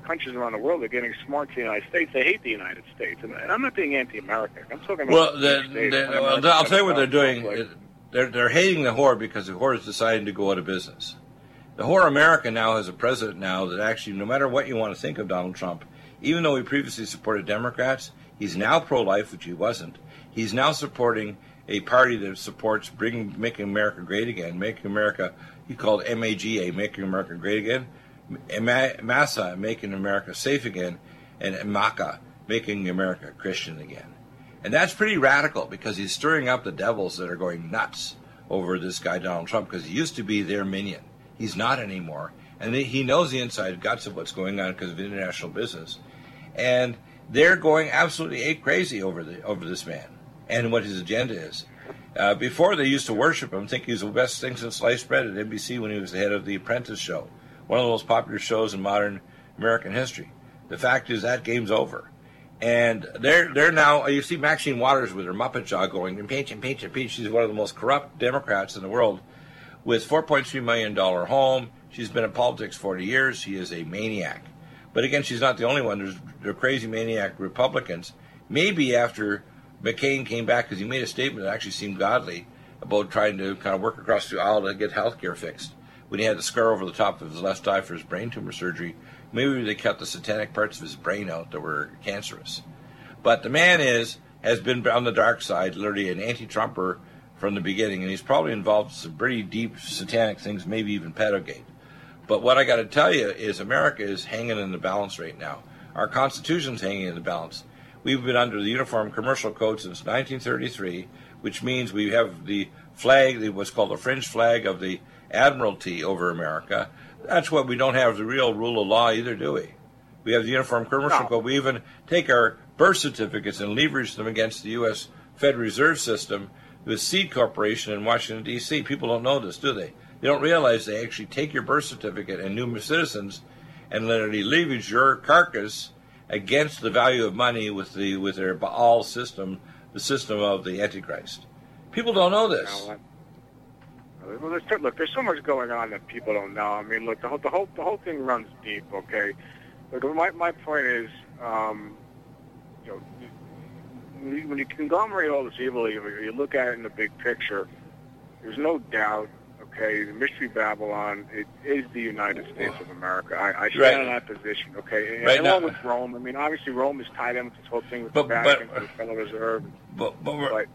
countries around the world are getting smart to the United States. They hate the United States, and, I'm not being anti-American. I'm talking about Well, the the, United States. the, well, I'll tell you what they're doing. like- They're, they're hating the whore because the whore is deciding to go out of business. The whore America now has a president now that actually, no matter what you want to think of Donald Trump, even though he previously supported Democrats, he's now pro-life, which he wasn't. He's now supporting a party that supports bringing, making America great again, making America. He called MAGA, making America great again. Ma- Massa, making America safe again, and MACA, making America Christian again. And that's pretty radical because he's stirring up the devils that are going nuts over this guy, Donald Trump, because he used to be their minion. He's not anymore. And he- he knows the inside guts of what's going on because of international business. And they're going absolutely ape crazy over, the, over this man and what his agenda is. Uh, before they used to worship him, think he was the best thing since sliced bread at NBC when he was the head of the Apprentice show, one of the most popular shows in modern American history. The fact is that game's over, and they're they're now. You see Maxine Waters with her Muppet jaw going impeach, impeach, impeach. She's one of the most corrupt Democrats in the world, with 4.3 million dollar home. She's been in politics 40 years. She is a maniac, but again, she's not the only one. There's there crazy maniac Republicans. Maybe after McCain came back because he made a statement that actually seemed godly about trying to kind of work across the aisle to get health care fixed. When he had the scar over the top of his left eye for his brain tumor surgery, maybe they cut the satanic parts of his brain out that were cancerous. But the man is has been on the dark side, literally an anti-Trumper from the beginning, and he's probably involved in some pretty deep satanic things, maybe even pedogate. But what I got to tell you is America is hanging in the balance right now. Our Constitution's hanging in the balance. We've been under the Uniform Commercial Code since 1933, which means we have the flag, what's called the fringe flag of the Admiralty over America. That's what we don't have the real rule of law either, do we? We have the Uniform Commercial No. Code. We even take our birth certificates and leverage them against the U.S. Fed Reserve System with Seed Corporation in Washington, D.C. People don't know this, do they? They don't realize they actually take your birth certificate and new citizens and literally leverage your carcass against the value of money with the with their Baal system, the system of the Antichrist. People don't know this. What- Well, there's, look, there's so much going on that people don't know. I mean, look, the whole the whole the whole thing runs deep. Okay, look, my my point is, um, you know, when you, when you conglomerate all this evil, you, you look at it in the big picture. There's no doubt. Okay, the mystery Babylon it is the United States of America. I, I stand Right. on that position. Okay, and Right along now- with Rome. I mean, obviously Rome is tied in with this whole thing with But- the but- Vatican, with the Federal Reserve. But but we're, But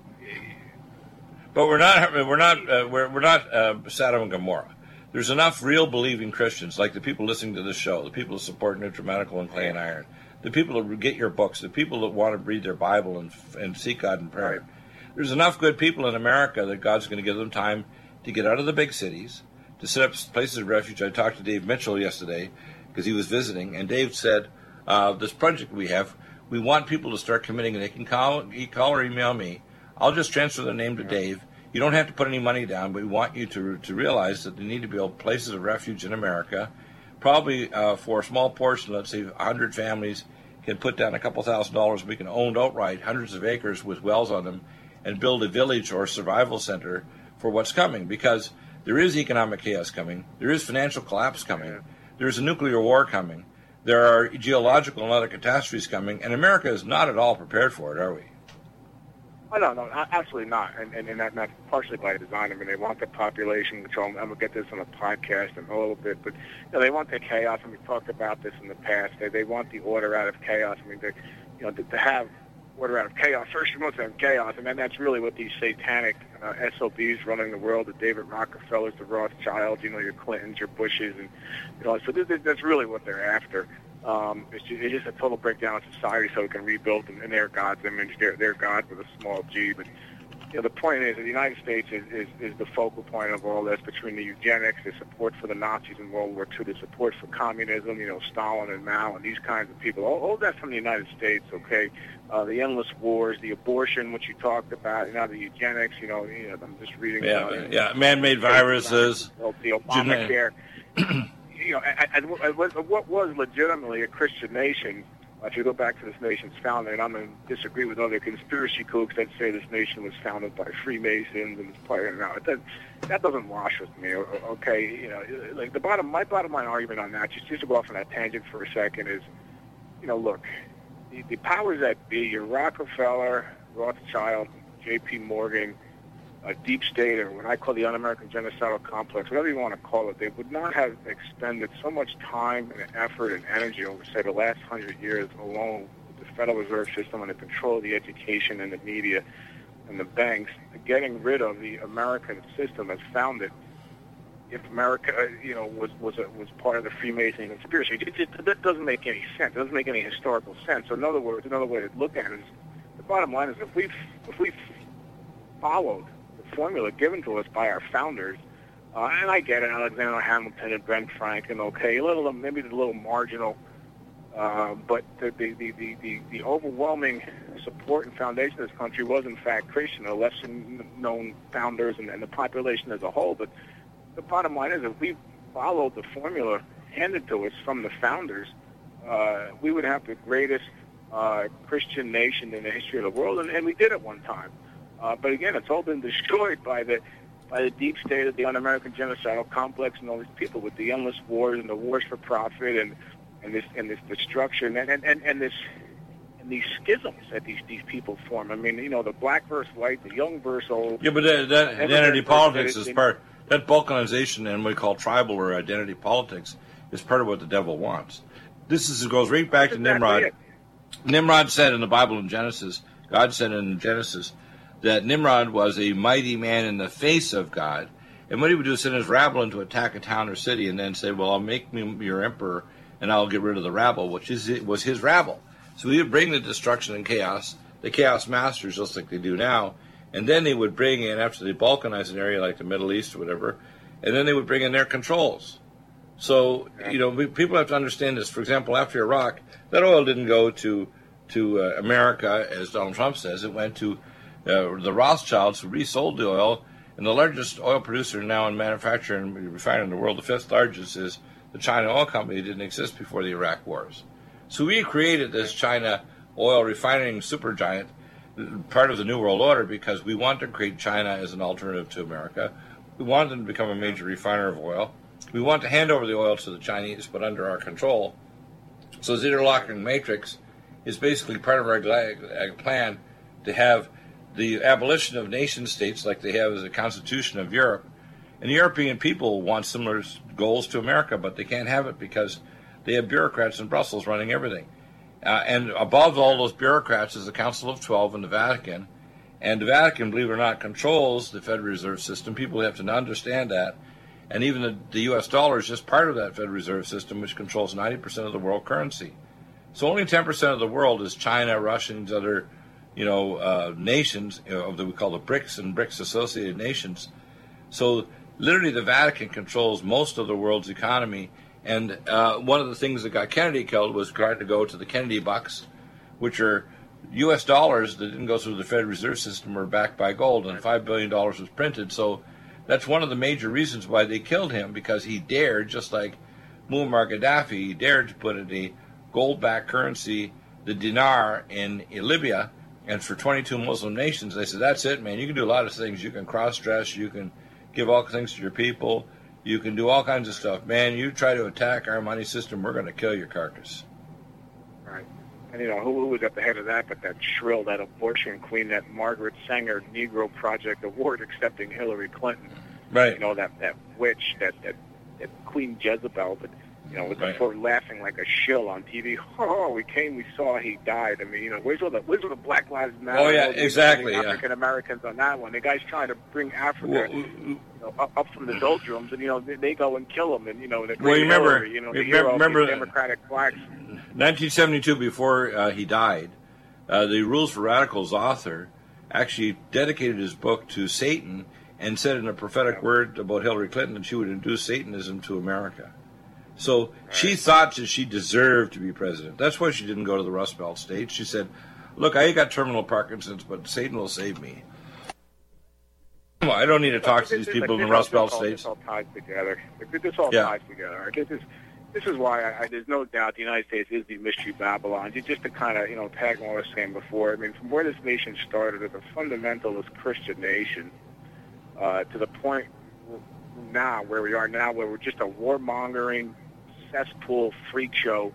But we're not we're not uh, we're, we're not uh, Sodom and Gomorrah. There's enough real believing Christians, like the people listening to this show, the people who support NutriMedical and Clay and Iron, the people that get your books, the people that want to read their Bible and and seek God in prayer. There's enough good people in America that God's going to give them time to get out of the big cities, to set up places of refuge. I talked to Dave Mitchell yesterday because he was visiting, and Dave said, uh, "This project we have, we want people to start committing, and they can call, call or email me. I'll just transfer their name to Dave. You don't have to put any money down, but we want you to to realize that they need to build places of refuge in America, probably uh, for a small portion, let's say 100 families." Can put down a couple thousand dollars. We can own outright hundreds of acres with wells on them, and build a village or survival center for what's coming because there is economic chaos coming, there is financial collapse coming, there is a nuclear war coming, there are geological and other catastrophes coming, and America is not at all prepared for it, are we? Oh, no, no, absolutely not. And, and, and that, that's partially by design. I mean, they want the population control. I'm going to get this on a podcast in a little bit, but you know, they want the chaos, and we've talked about this in the past. They, they want the order out of chaos. I mean, they, you know, to, to have order out of chaos, first you must have chaos, and then that's really what these satanic uh, SOBs running the world, the David Rockefellers, the Rothschilds, you know, your Clintons, your Bushes, and you know, so this, that's really what they're after. Um, it's, just, it's just a total breakdown of society so we can rebuild in, in their God's image, their, their God with a small g. But you know, the point is the United States is, is, is the focal point of all this between the eugenics, the support for the Nazis in World War II, the support for communism, you know, Stalin and Mao and these kinds of people. All, all that from the United States, okay? Uh, the endless wars, the abortion, which you talked about, you know, the eugenics, you know, you know I'm just reading. Yeah, uh, yeah, man-made viruses. the Obamacare. you know, and what was legitimately a Christian nation, if you go back to this nation's founding, and I'm going to disagree with other conspiracy kooks that say this nation was founded by Freemasons and it's part of now. That that doesn't wash with me. Okay, you know, like the bottom, my bottom line argument on that, just just to go off on that tangent for a second, is, you know, look, the, the powers that be, your Rockefeller, Rothschild, J.P. Morgan, a deep state, or what I call the un-American genocidal complex, whatever you want to call it, they would not have expended so much time and effort and energy over, say, the last hundred years alone with the Federal Reserve System and the control of the education and the media and the banks, getting rid of the American system as founded. If America, uh, you know, was was a, was part of the Freemason conspiracy, it, it, that doesn't make any sense. It doesn't make any historical sense. So, in other words, another way to look at it is, the bottom line is, if we if we followed formula given to us by our founders, uh, and I get it, Alexander Hamilton and Ben Franklin, okay, a little maybe a little marginal, uh, but the the, the, the, the overwhelming support and foundation of this country was in fact Christian, the lesser known founders and, and the population as a whole. But the bottom line is, if we followed the formula handed to us from the founders, uh, we would have the greatest uh, Christian nation in the history of the world, and, and we did at one time. Uh, but again, it's all been destroyed by the by the deep state of the un-American genocidal complex and all these people with the endless wars and the wars for profit and and this and this destruction and and, and, and this and these schisms that these these people form. I mean, you know, the black versus white, the young versus old. Yeah, but that, that identity politics is- part. That balkanization and what we call tribal or identity politics is part of what the devil wants. This is goes right back to That's exactly Nimrod. Nimrod said in the Bible in Genesis, God said in Genesis that Nimrod was a mighty man in the face of God. And what he would do is send his rabble in to attack a town or city and then say, Well, I'll make me your emperor and I'll get rid of the rabble, which is was his rabble. So he would bring the destruction and chaos, the chaos masters, just like they do now. And then they would bring in, after they balkanize an area like the Middle East or whatever, and then they would bring in their controls. So you know, we, people have to understand this. For example, after Iraq, that oil didn't go to to uh, America as Donald Trump says. It went to uh, the Rothschilds who resold the oil, and the largest oil producer now in manufacture and refining in the world, the fifth largest, is the China Oil Company. Didn't exist before the Iraq wars. So we created this China oil refining supergiant, part of the New World Order, because we want to create China as an alternative to America. We want them to become a major refiner of oil. We want to hand over the oil to the Chinese, but under our control. So this interlocking matrix is basically part of our plan to have the abolition of nation states like they have as a constitution of Europe. And the European people want similar goals to America, but they can't have it because they have bureaucrats in Brussels running everything. Uh, and above all those bureaucrats is the Council of Twelve and the Vatican. And the Vatican, believe it or not, controls the Federal Reserve System. People have to understand that. And even the, the U.S. dollar is just part of that Federal Reserve System, which controls 90% of the world currency. So only 10% of the world is China, Russia, and other, you know, uh, nations you know, that we call the BRICS and BRICS associated nations. So literally, the Vatican controls most of the world's economy. And uh, one of the things that got Kennedy killed was trying to go to the Kennedy bucks, which are U.S. dollars that didn't go through the Federal Reserve System or backed by gold, and five billion dollars was printed. So that's one of the major reasons why they killed him because he dared, just like Muammar Gaddafi, he dared to put in a gold-backed currency, the dinar, in Libya, and for 22 Muslim nations, they said, "That's it, man. You can do a lot of things. You can cross-dress. You can give all things to your people. You can do all kinds of stuff, man. You try to attack our money system, we're going to kill your carcass." Right. And you know who, who was at the head of that? But that shrill, that abortion queen, that Margaret Sanger Negro Project Award accepting Hillary Clinton. Right. You know that that witch, that that, that Queen Jezebel, but you know, with Right. the sort of laughing like a shill on TV. Oh, we came, we saw, he died. I mean, you know, where's all the where's all the Black Lives Matter? Oh, yeah, exactly, yeah. African Americans on that one. The guy's trying to bring Africa. Well, you know, up, up from the doldrums, and you know they, they go and kill him, and you know the Well, you remember- Hillary, you know the hero remember- Democratic blacks. 1972, before uh, he died, uh, the Rules for Radicals author actually dedicated his book to Satan and said in a prophetic word about Hillary Clinton that she would induce Satanism to America. So she thought that she deserved to be president. That's why she didn't go to the Rust Belt states. She said, "Look, I got terminal Parkinson's, but Satan will save me." Well, I don't need to talk to these people in the Rust Belt states. This all ties together. This all Yeah. ties together. This is this is why I, I, there's no doubt the United States is the mystery Babylon. Just just to kind of you know tag on what I was saying before. I mean, from where this nation started as a fundamentalist Christian nation uh, to the point now where we are now, where we're just a warmongering cesspool freak show.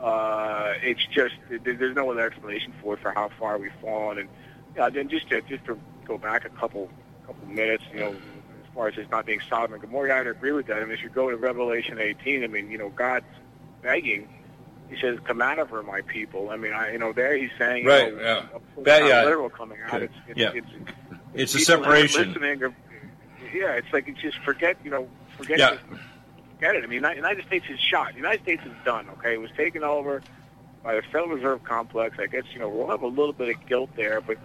Uh, it's just there's no other explanation for it for how far we've fallen. And yeah, then just to, just to go back a couple couple minutes, you know, as far as it's not being Sodom and Gomorrah, I would agree with that. I mean, if you go to Revelation 18, I mean, you know, God's begging. He says, "Come out of her, my people." I mean, I, you know, there he's saying, you Right, know, yeah. it's That- yeah. literal coming out. It's, it's, Yeah. it's, It's a people that separation. Listening yeah, it's like it's just forget, you know, forget, Yeah. it, forget it. I mean, the United States is shot. The United States is done. Okay, it was taken over by the Federal Reserve complex. I guess you know we'll have a little bit of guilt there, but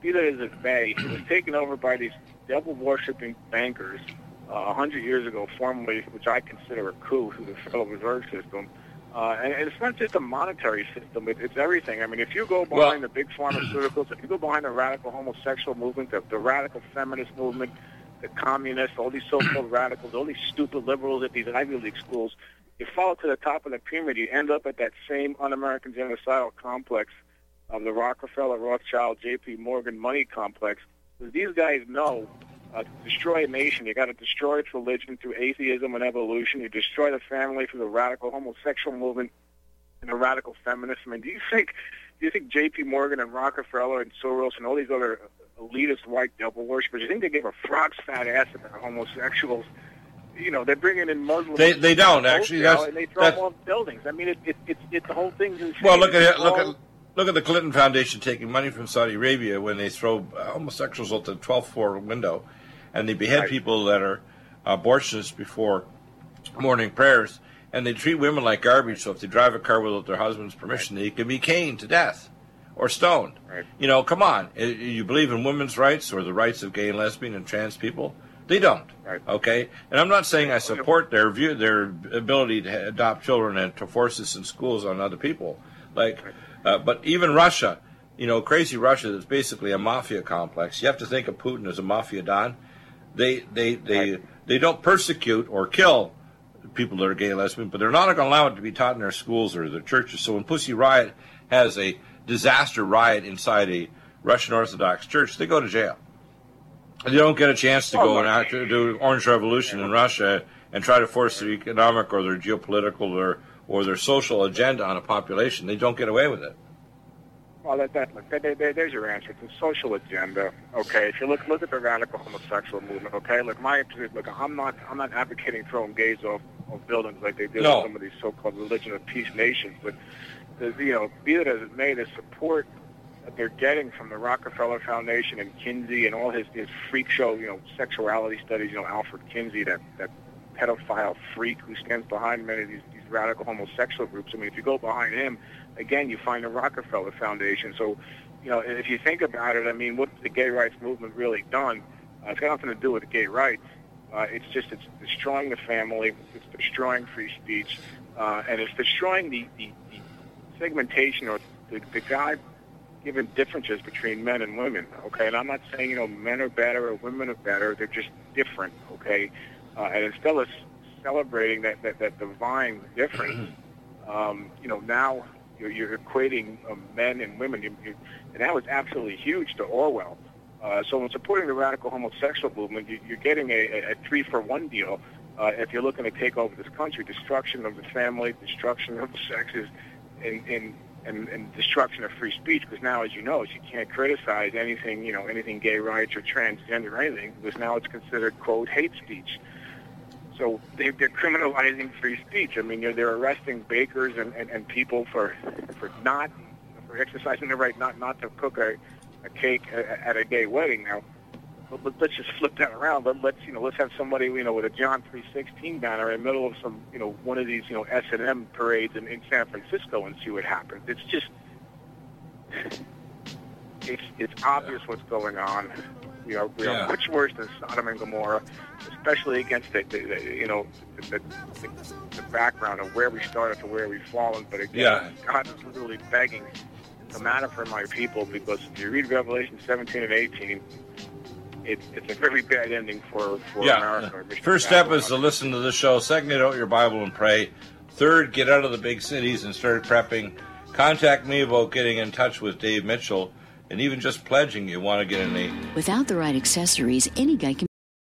be that as it may, it was taken over by these devil worshipping bankers uh, a hundred years ago, formally, which I consider a coup through the Federal Reserve System. Uh, and, and it's not just a monetary system; it, it's everything. I mean, if you go behind Well- the big pharmaceuticals, if you go behind the radical homosexual movement, the, the radical feminist movement, the communists, all these so-called radicals, all these stupid liberals at these Ivy League schools, you fall to the top of the pyramid, you end up at that same un-American genocidal complex of the Rockefeller, Rothschild, J.P. Morgan money complex. These guys know uh, to destroy a nation, you got to destroy its religion through atheism and evolution. You destroy the family through the radical homosexual movement and the radical feminism. I mean, do you think do you think J.P. Morgan and Rockefeller and Soros and all these other elitist white devil worshippers, you think they give a frog's fat ass about homosexuals? You know, they're bringing in Muslims. They- they don't, actually. That's- and they throw that's- them off buildings. I mean, it, it, it, it, the whole thing's insane. Well, look at it. Look at look at the Clinton Foundation taking money from Saudi Arabia when they throw uh, homosexuals out the 12th floor window, and they behead Right. people that are abortionists before morning prayers, and they treat women like garbage. So if they drive a car without their husband's permission, they can be caned to death or stoned. Right. You know, come on. Uh, You believe in women's rights or the rights of gay and lesbian and trans people? They don't. Right. Okay. And I'm not saying I support their view, their ability to adopt children and to force this in schools on other people. Like, uh, but even Russia, you know, crazy Russia that's basically a mafia complex. You have to think of Putin as a mafia don. They they they Right. they don't persecute or kill people that are gay and lesbian, but they're not going to allow it to be taught in their schools or their churches. So when Pussy Riot has a disaster riot inside a Russian Orthodox church, they go to jail. They don't get a chance to Oh, go and act, do Orange Revolution in Russia and try to force their economic or their geopolitical or, or their social agenda on a population. They don't get away with it. Well, that, that, look, that, that, there's your answer. It's a social agenda. Okay, if you look look at the radical homosexual movement. Okay, look, my look, I'm not I'm not advocating throwing gays off of buildings like they did No. in some of these so-called religion of peace nations. But the, you know, be it as it may, the support that they're getting from the Rockefeller Foundation and Kinsey and all his his freak show, you know, sexuality studies. You know, Alfred Kinsey, that that pedophile freak who stands behind many of these, these radical homosexual groups. I mean, if you go behind him, again, you find the Rockefeller Foundation. So, you know, if you think about it, I mean, what's the gay rights movement really done? Uh, it's got nothing to do with gay rights. Uh, it's just it's destroying the family. It's destroying free speech, uh, and it's destroying the, the, the segmentation or the, the God given differences between men and women. Okay, and I'm not saying you know men are better or women are better. They're just different. Okay, uh, and instead of celebrating that that, that divine difference, um, you know now you're, you're equating uh, men and women, you, you, and that was absolutely huge to Orwell. Uh, so in supporting the radical homosexual movement, you, you're getting a, a, a three-for-one deal. Uh, if you're looking to take over this country, destruction of the family, destruction of the sexes, and, and, and, and destruction of free speech. Because now, as you know, you can't criticize anything, you know, anything gay rights or transgender or anything, because now it's considered quote hate speech. So they, they're criminalizing free speech. I mean, they're, they're arresting bakers and, and, and people for for not for exercising their right not not to cook a, a cake at a gay wedding. Now, but, but let's just flip that around. But let's you know let's have somebody you know with a John three sixteen banner in the middle of some you know one of these you know S and M parades in, in San Francisco and see what happens. It's just it's it's obvious what's going on. We are we Yeah. are much worse than Sodom and Gomorrah, especially against the, the, the you know the, the, the background of where we started to where we've fallen. But again, Yeah. God is literally begging to matter for my people because if you read Revelation 17 and 18, it's it's a very bad ending for for Yeah. America. Mr. First step is to listen to the show. Second, get out your Bible and pray. Third, get out of the big cities and start prepping. Contact me about getting in touch with Dave Mitchell and even just pledging you want to get in a Without the right accessories, any guy can.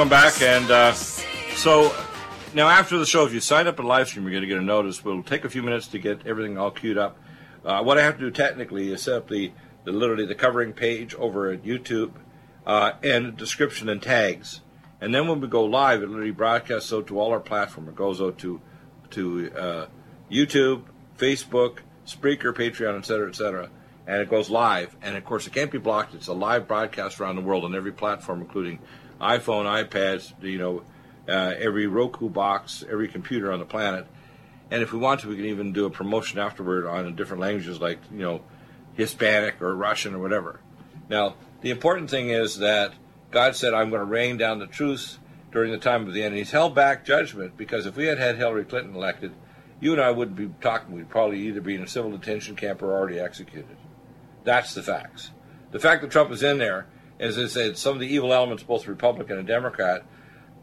welcome back. And uh, so now after the show, if you sign up at live stream, you're going to get a notice. We'll take a few minutes to get everything all queued up. Uh, what I have to do technically is set up the, the literally the covering page over at YouTube uh, and description and tags. And then when we go live, it literally broadcasts out to all our platform. It goes out to to uh, YouTube, Facebook, Spreaker, Patreon, et cetera, et cetera. And it goes live. And of course, it can't be blocked. It's a live broadcast around the world on every platform, including iPhone, iPads, you know, uh, every Roku box, every computer on the planet. And if we want to, we can even do a promotion afterward on different languages like, you know, Hispanic or Russian or whatever. Now, the important thing is that God said, I'm going to rain down the truth during the time of the end. And he's held back judgment because if we had had Hillary Clinton elected, you and I wouldn't be talking. We'd probably either be in a civil detention camp or already executed. That's the facts. The fact that Trump is in there, as I said, some of the evil elements, both Republican and Democrat,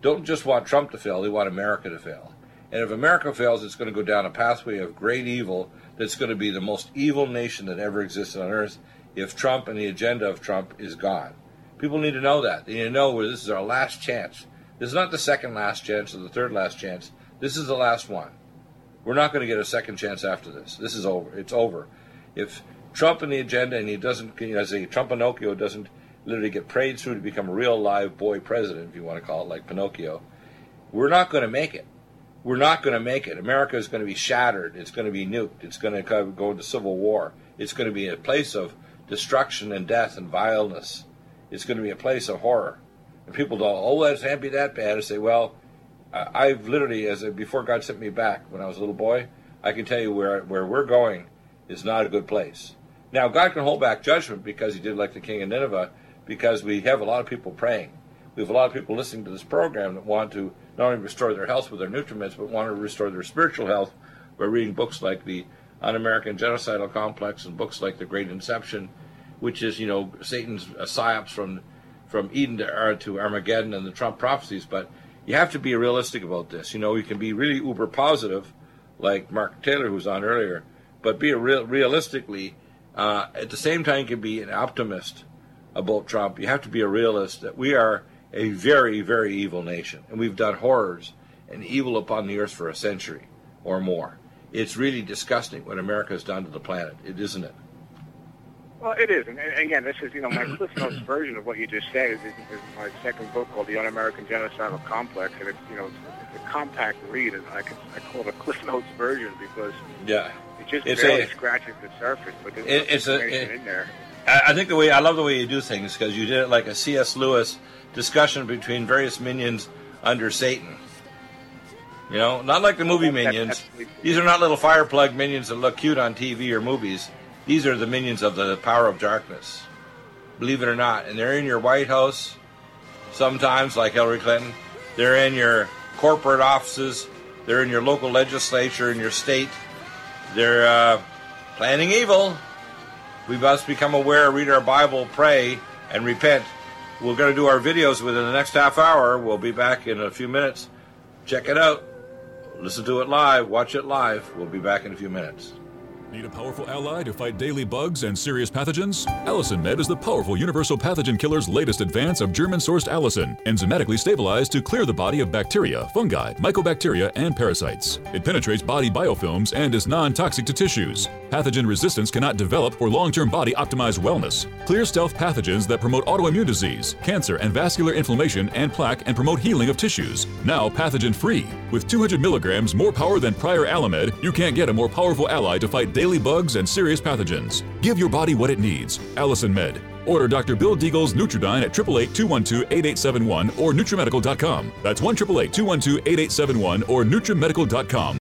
don't just want Trump to fail, they want America to fail. And if America fails, it's going to go down a pathway of great evil that's going to be the most evil nation that ever existed on earth if Trump and the agenda of Trump is gone. People need to know that. They need to know where this is our last chance. This is not the second last chance or the third last chance. This is the last one. We're not going to get a second chance after this. This is over. It's over. If Trump and the agenda and he doesn't, as a Trump Pinocchio doesn't literally get prayed through to become a real live boy president, if you want to call it like Pinocchio, we're not going to make it. We're not going to make it. America is going to be shattered. It's going to be nuked. It's going to go into civil war. It's going to be a place of destruction and death and vileness. It's going to be a place of horror. And people don't, oh, that can't be that bad. I say, well, I've literally, as a, before God sent me back when I was a little boy, I can tell you where where we're going is not a good place. Now, God can hold back judgment because He did like the king of Nineveh, because we have a lot of people praying. We have a lot of people listening to this program that want to not only restore their health with their nutriments, but want to restore their spiritual health by reading books like the Un-American Genocidal Complex and books like The Great Inception, which is you know Satan's uh, psyops from from Eden to, to Armageddon and the Trump prophecies. But you have to be realistic about this. You know, you can be really uber positive, like Mark Taylor, who was on earlier, but be real realistically. Uh, at the same time, you can be an optimist about Trump. You have to be a realist that we are a very, very evil nation, and we've done horrors and evil upon the earth for a century or more. It's really disgusting what America has done to the planet, it isn't it? Well, it is, and again, this is you know my Cliff Notes version of what you just said is, is my second book called The Un-American Genocidal Complex, and it's you know it's, it's a compact read, and I can I call it a Cliff Notes version because yeah, it just it's barely a, scratches the surface, but there's it, it's a, it, in there. I think the way I love the way you do things because you did it like a C.S. Lewis discussion between various minions under Satan. You know, not like the movie minions. These are not little fireplug minions that look cute on TV or movies. These are the minions of the power of darkness. Believe it or not. And they're in your White House sometimes, like Hillary Clinton. They're in your corporate offices. They're in your local legislature, in your state. They're uh, planning evil. We must become aware, read our Bible, pray, and repent. We're going to do our videos within the next half hour. We'll be back in a few minutes. Check it out. Listen to it live. Watch it live. We'll be back in a few minutes. Need a powerful ally to fight daily bugs and serious pathogens? Allicin Med is the powerful universal pathogen killer's latest advance of German sourced allicin, enzymatically stabilized to clear the body of bacteria, fungi, mycobacteria, and parasites. It penetrates body biofilms and is non toxic to tissues. Pathogen resistance cannot develop for long term body optimized wellness. Clear stealth pathogens that promote autoimmune disease, cancer, and vascular inflammation and plaque and promote healing of tissues. Now pathogen free. With 200 milligrams more power than prior Alamed, you can't get a more powerful ally to fight daily bugs and serious pathogens. Give your body what it needs. Allicin Med. Order Dr. Bill Deagle's Nutridyne at 888-212-8871 or NutriMedical.com. That's 1 212 8871 or NutriMedical.com.